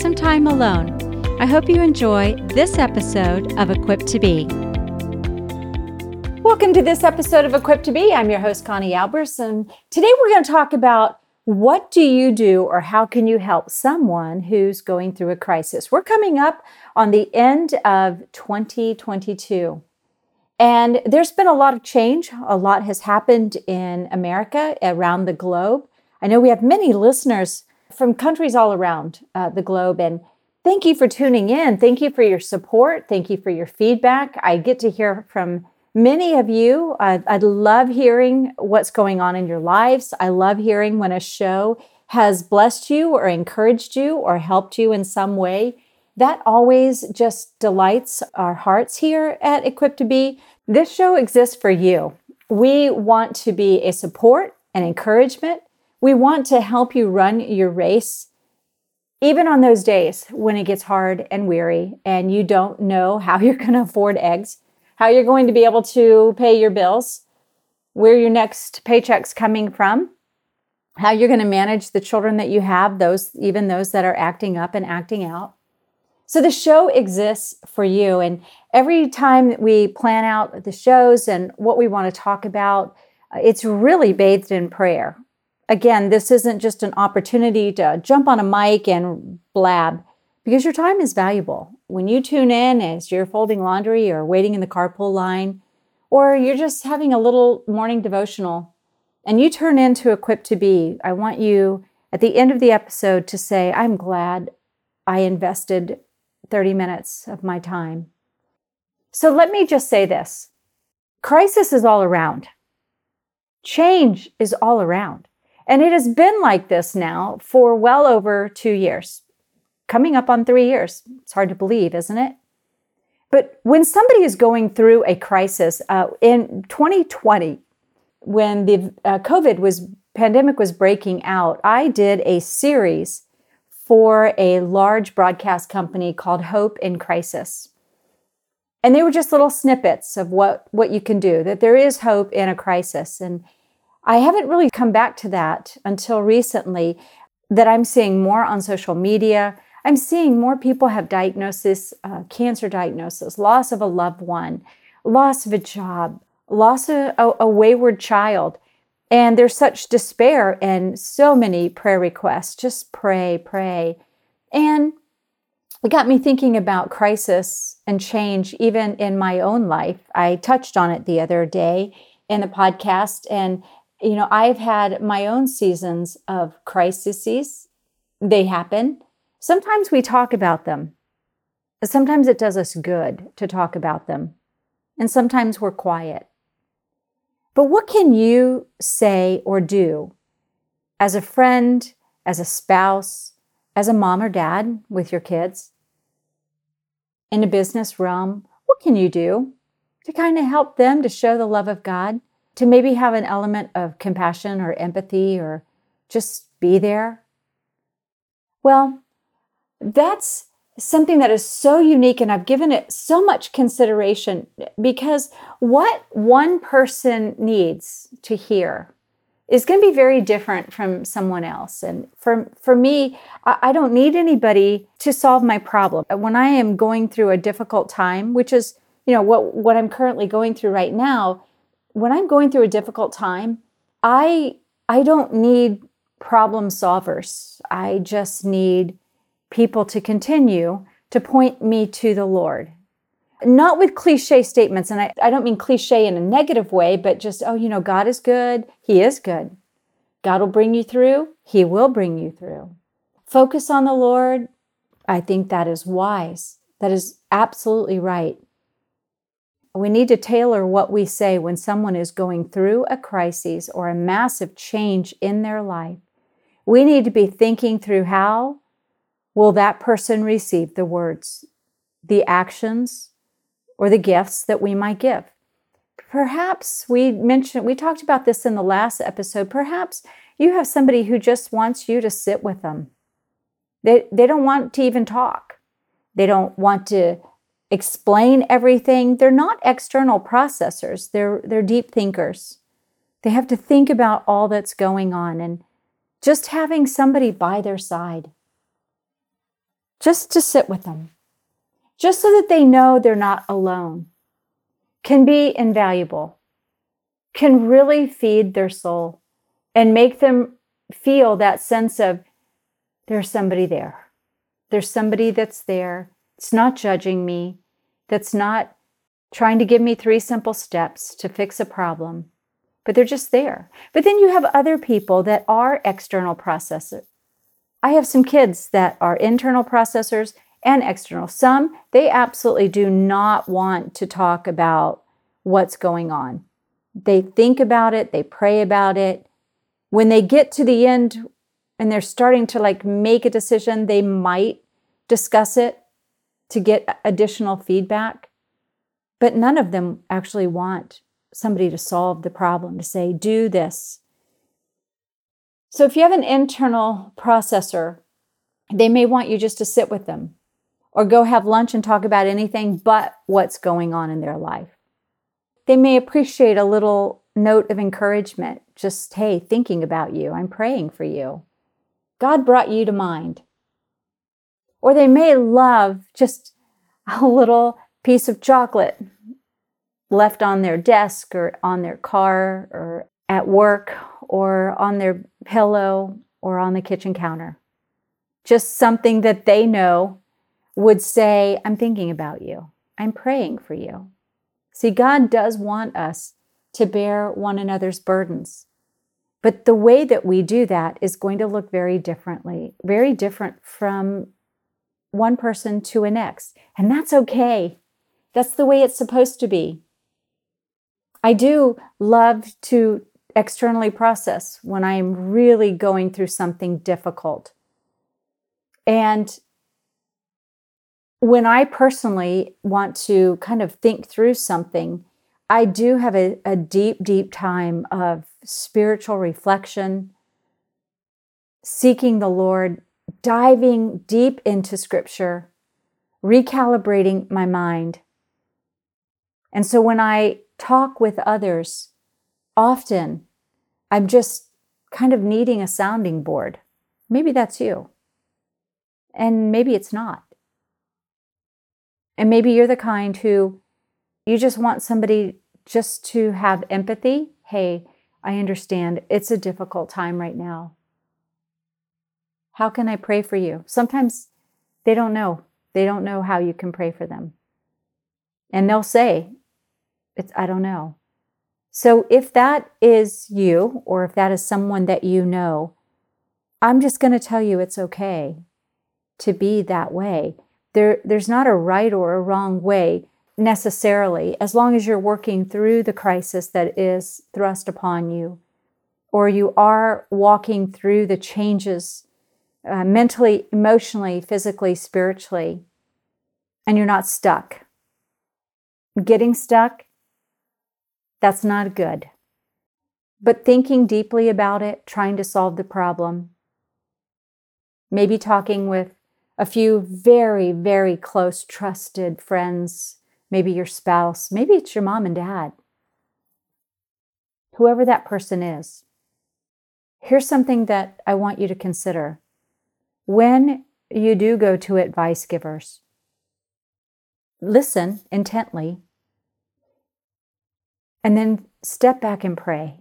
some time alone, I hope you enjoy this episode of Equipped to Be. Welcome to this episode of Equipped to Be. I'm your host, Connie Albers, and today we're going to talk about what do you do or how can you help someone who's going through a crisis? We're coming up on the end of 2022. And there's been a lot of change. A lot has happened in America, around the globe. I know we have many listeners from countries all around uh, the globe. And thank you for tuning in. Thank you for your support. Thank you for your feedback. I get to hear from many of you. Uh, I love hearing what's going on in your lives. I love hearing when a show has blessed you or encouraged you or helped you in some way. That always just delights our hearts here at Equipped to Be. This show exists for you. We want to be a support and encouragement. We want to help you run your race, even on those days when it gets hard and weary and you don't know how you're going to afford eggs, how you're going to be able to pay your bills, where your next paycheck's coming from, how you're going to manage the children that you have, those even those that are acting up and acting out. So the show exists for you. And every time that we plan out the shows and what we want to talk about, uh, it's really bathed in prayer. Again, this isn't just an opportunity to jump on a mic and blab because your time is valuable. When you tune in as you're folding laundry or waiting in the carpool line, or you're just having a little morning devotional and you turn into Equipped to Be, I want you at the end of the episode to say, I'm glad I invested 30 minutes of my time. So let me just say this crisis is all around, change is all around. And it has been like this now for well over two years, coming up on three years. It's hard to believe, isn't it? But when somebody is going through a crisis uh, in 2020, when the uh, COVID was pandemic was breaking out, I did a series for a large broadcast company called Hope in Crisis. And they were just little snippets of what, what you can do, that there is hope in a crisis. And I haven't really come back to that until recently, that I'm seeing more on social media. I'm seeing more people have diagnosis, uh, cancer diagnosis, loss of a loved one, loss of a job, loss of a, a wayward child. And there's such despair and so many prayer requests. Just pray, pray. And it got me thinking about crisis and change, even in my own life. I touched on it the other day in the podcast. And, you know, I've had my own seasons of crises. They happen. Sometimes we talk about them. Sometimes it does us good to talk about them. And sometimes we're quiet. But what can you say or do as a friend, as a spouse, as a mom or dad with your kids? In a business realm, what can you do to kind of help them to show the love of God? To maybe have an element of compassion or empathy or just be there? Well, that's something that is so unique and I've given it so much consideration because what one person needs to hear is going to be very different from someone else. And for, for me, I don't need anybody to solve my problem. When I am going through a difficult time, which is, you know, what, what I'm currently going through right now, when I'm going through a difficult time, I, I don't need problem solvers. I just need people to continue to point me to the Lord. Not with cliche statements, and I, I don't mean cliche in a negative way, but just, oh, you know, God is good. He is good. God will bring you through. He will bring you through. Focus on the Lord. I think that is wise. That is absolutely right. We need to tailor what we say when someone is going through a crisis or a massive change in their life. We need to be thinking through how will that person receive the words, the actions, or the gifts that we might give? Perhaps we mentioned, we talked about this in the last episode. Perhaps you have somebody who just wants you to sit with them. They, they don't want to even talk. They don't want to explain everything. They're not external processors, they're, they're deep thinkers. They have to think about all that's going on and just having somebody by their side, just to sit with them, just so that they know they're not alone, can be invaluable, can really feed their soul and make them feel that sense of there's somebody there. There's somebody that's there. It's not judging me, that's not trying to give me three simple steps to fix a problem but they're just there. But then you have other people that are external processors. I have some kids that are internal processors and external. Some, they absolutely do not want to talk about what's going on. They think about it, they pray about it. When they get to the end and they're starting to like make a decision, they might discuss it to get additional feedback. But none of them actually want somebody to solve the problem, to say, do this. So if you have an internal processor, they may want you just to sit with them or go have lunch and talk about anything but what's going on in their life. They may appreciate a little note of encouragement, just, hey, thinking about you, I'm praying for you. God brought you to mind. Or they may love just a little piece of chocolate left on their desk or on their car or at work or on their pillow or on the kitchen counter. Just something that they know would say, I'm thinking about you. I'm praying for you. See, God does want us to bear one another's burdens. But the way that we do that is going to look very differently, very different from one person to a next. And that's okay. That's the way it's supposed to be. I do love to externally process when I'm really going through something difficult. And when I personally want to kind of think through something, I do have a, a deep, deep time of spiritual reflection, seeking the Lord, diving deep into scripture, recalibrating my mind. And so when I talk with others, often I'm just kind of needing a sounding board. Maybe that's you. And maybe it's not. And maybe you're the kind who you just want somebody just to have empathy. Hey, I understand it's a difficult time right now. How can I pray for you? Sometimes they don't know. They don't know how you can pray for them. And they'll say, it's, I don't know. So if that is you, or if that is someone that you know, I'm just going to tell you it's okay to be that way. There, there's not a right or a wrong way necessarily, as long as you're working through the crisis that is thrust upon you, or you are walking through the changes uh, mentally, emotionally, physically, spiritually, and you're not stuck. Getting stuck that's not good. But thinking deeply about it, trying to solve the problem, maybe talking with a few very, very close, trusted friends, maybe your spouse, maybe it's your mom and dad, whoever that person is. Here's something that I want you to consider. When you do go to advice givers, listen intently and then step back and pray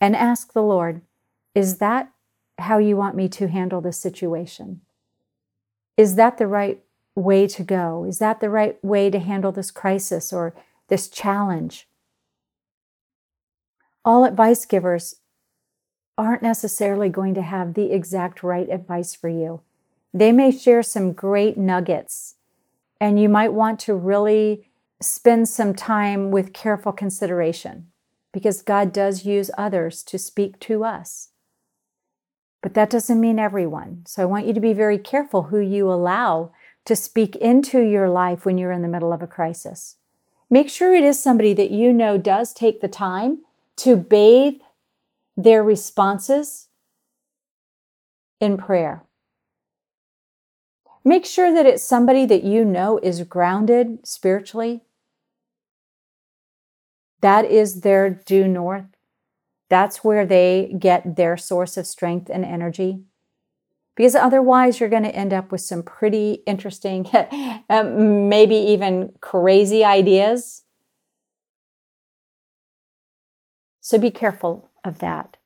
and ask the Lord, is that how you want me to handle this situation? Is that the right way to go? Is that the right way to handle this crisis or this challenge? All advice givers aren't necessarily going to have the exact right advice for you. They may share some great nuggets, and you might want to really spend some time with careful consideration because God does use others to speak to us. But that doesn't mean everyone. So I want you to be very careful who you allow to speak into your life when you're in the middle of a crisis. Make sure it is somebody that you know does take the time to bathe their responses in prayer. Make sure that it's somebody that you know is grounded spiritually. That is their due north. That's where they get their source of strength and energy. Because otherwise, you're going to end up with some pretty interesting, um, maybe even crazy ideas. So be careful of that.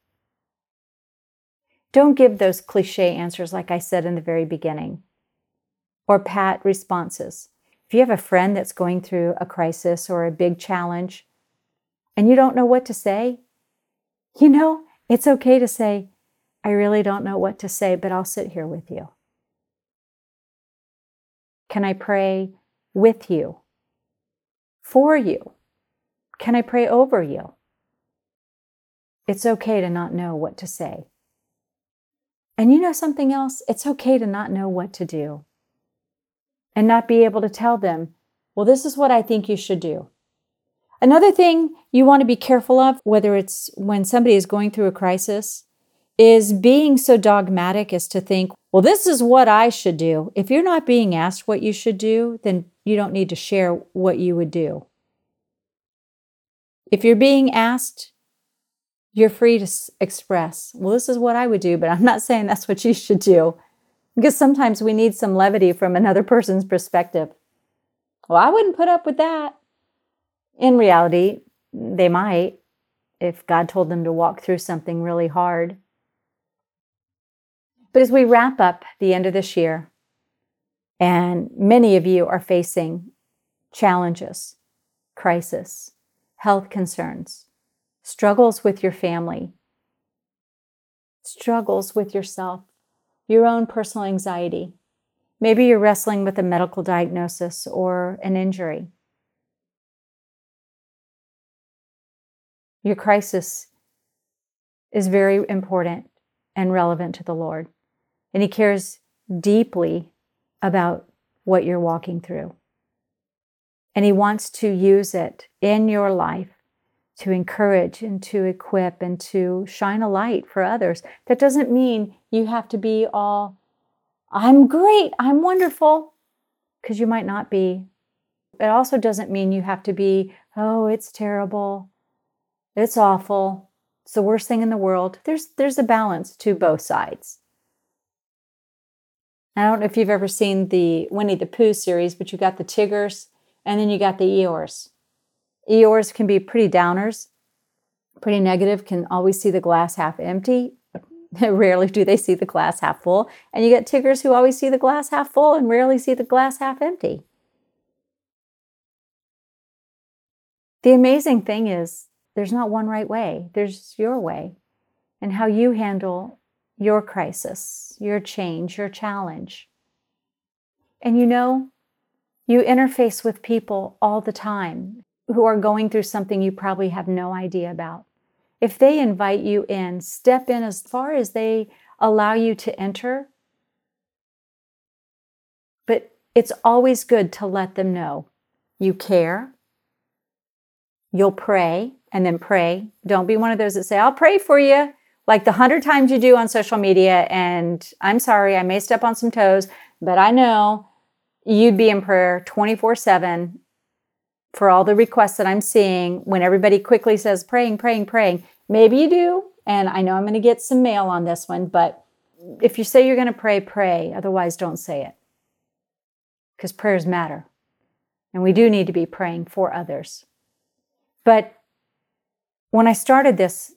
Don't give those cliche answers, like I said in the very beginning, or pat responses. If you have a friend that's going through a crisis or a big challenge and you don't know what to say, you know, it's okay to say, I really don't know what to say, but I'll sit here with you. Can I pray with you? For you? Can I pray over you? It's okay to not know what to say. And you know something else? It's okay to not know what to do and not be able to tell them, well, this is what I think you should do. Another thing you want to be careful of, whether it's when somebody is going through a crisis is being so dogmatic as to think, well, this is what I should do. If you're not being asked what you should do, then you don't need to share what you would do. If you're being asked, you're free to express, well, this is what I would do, but I'm not saying that's what you should do. Because sometimes we need some levity from another person's perspective. Well, I wouldn't put up with that. In reality, they might if God told them to walk through something really hard. But as we wrap up the end of this year, and many of you are facing challenges, crisis, health concerns, struggles with your family, struggles with yourself, your own personal anxiety. Maybe you're wrestling with a medical diagnosis or an injury. Your crisis is very important and relevant to the Lord and He cares deeply about what you're walking through. And He wants to use it in your life to encourage and to equip and to shine a light for others. That doesn't mean you have to be all, I'm great, I'm wonderful, because you might not be. It also doesn't mean you have to be, oh, it's terrible, it's awful, it's the worst thing in the world. There's, there's a balance to both sides. I don't know if you've ever seen the Winnie the Pooh series, but you got the Tiggers and then you got the Eeyores. Eeyores can be pretty downers, pretty negative, can always see the glass half empty. rarely do they see the glass half full. And you get Tiggers who always see the glass half full and rarely see the glass half empty. The amazing thing is, there's not one right way, there's your way. And how you handle your crisis, your change, your challenge. And you know, you interface with people all the time who are going through something you probably have no idea about. If they invite you in, step in as far as they allow you to enter. But it's always good to let them know you care. You'll pray and then pray. Don't be one of those that say, I'll pray for you like the hundred times you do on social media. And I'm sorry, I may step on some toes, but I know you'd be in prayer 24 7 for all the requests that I'm seeing when everybody quickly says praying, praying, praying. Maybe you do. And I know I'm going to get some mail on this one, but if you say you're going to pray, pray. Otherwise, don't say it. Because prayers matter. And we do need to be praying for others. But when I started this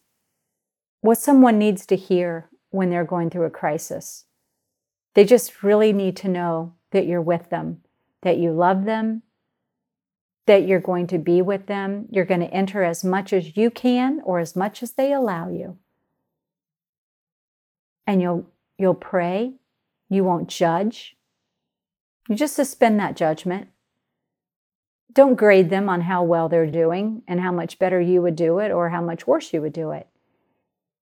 what someone needs to hear when they're going through a crisis. They just really need to know that you're with them, that you love them, that you're going to be with them. You're going to enter as much as you can or as much as they allow you. And you'll you'll pray. You won't judge. You just suspend that judgment. Don't grade them on how well they're doing and how much better you would do it or how much worse you would do it.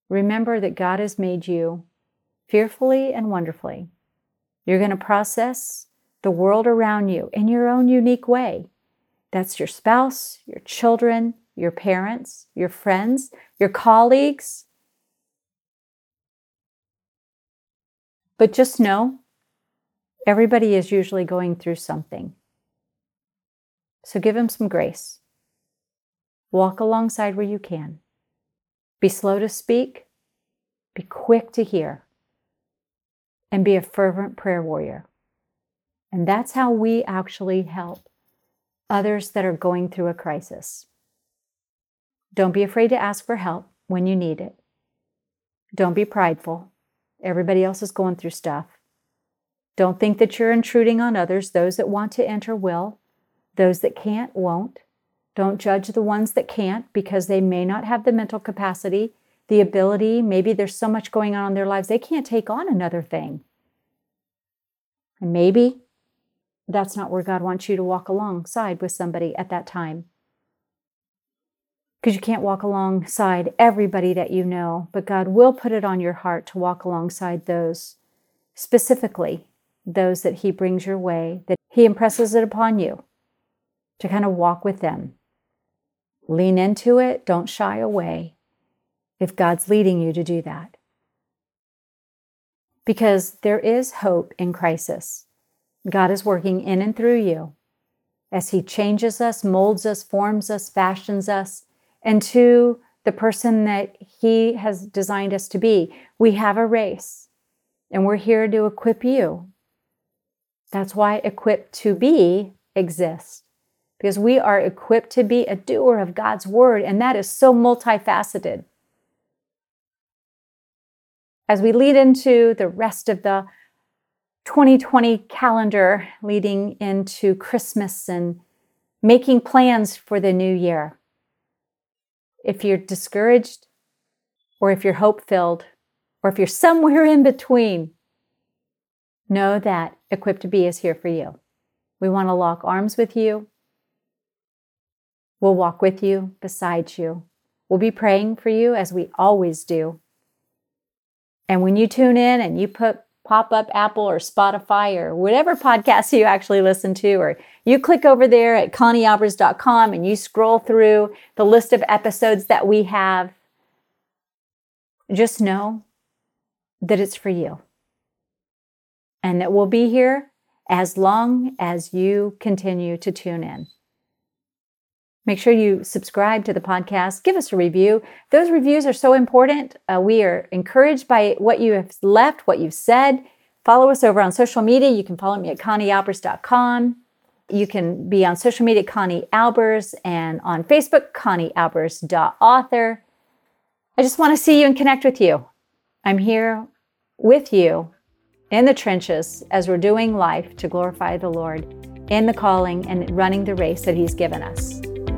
Remember that God has made you fearfully and wonderfully. You're going to process the world around you in your own unique way. That's your spouse, your children, your parents, your friends, your colleagues. But just know everybody is usually going through something. So give them some grace. Walk alongside where you can. Be slow to speak, be quick to hear, and be a fervent prayer warrior. And that's how we actually help others that are going through a crisis. Don't be afraid to ask for help when you need it. Don't be prideful. Everybody else is going through stuff. Don't think that you're intruding on others. Those that want to enter will, those that can't won't. Don't judge the ones that can't because they may not have the mental capacity, the ability. Maybe there's so much going on in their lives, they can't take on another thing. And maybe that's not where God wants you to walk alongside with somebody at that time because you can't walk alongside everybody that you know, but God will put it on your heart to walk alongside those, specifically those that He brings your way, that He impresses it upon you to kind of walk with them. Lean into it, don't shy away if God's leading you to do that. Because there is hope in crisis. God is working in and through you as He changes us, molds us, forms us, fashions us into the person that He has designed us to be. We have a race, and we're here to equip you. That's why Equipped to Be exists, because we are equipped to be a doer of God's word, and that is so multifaceted. As we lead into the rest of the 2020 calendar, leading into Christmas and making plans for the new year, if you're discouraged or if you're hope filled or if you're somewhere in between, know that Equipped to Be is here for you. We want to lock arms with you. We'll walk with you, beside you. We'll be praying for you as we always do. And when you tune in and you put pop up Apple or Spotify or whatever podcast you actually listen to, or you click over there at conniealbers.com and you scroll through the list of episodes that we have, just know that it's for you and that we'll be here as long as you continue to tune in. Make sure you subscribe to the podcast. Give us a review. Those reviews are so important. Uh, we are encouraged by what you have left, what you've said. Follow us over on social media. You can follow me at conniealbers.com. You can be on social media, Connie Albers, and on Facebook, conniealbers.author. I just want to see you and connect with you. I'm here with you in the trenches as we're doing life to glorify the Lord in the calling and running the race that He's given us.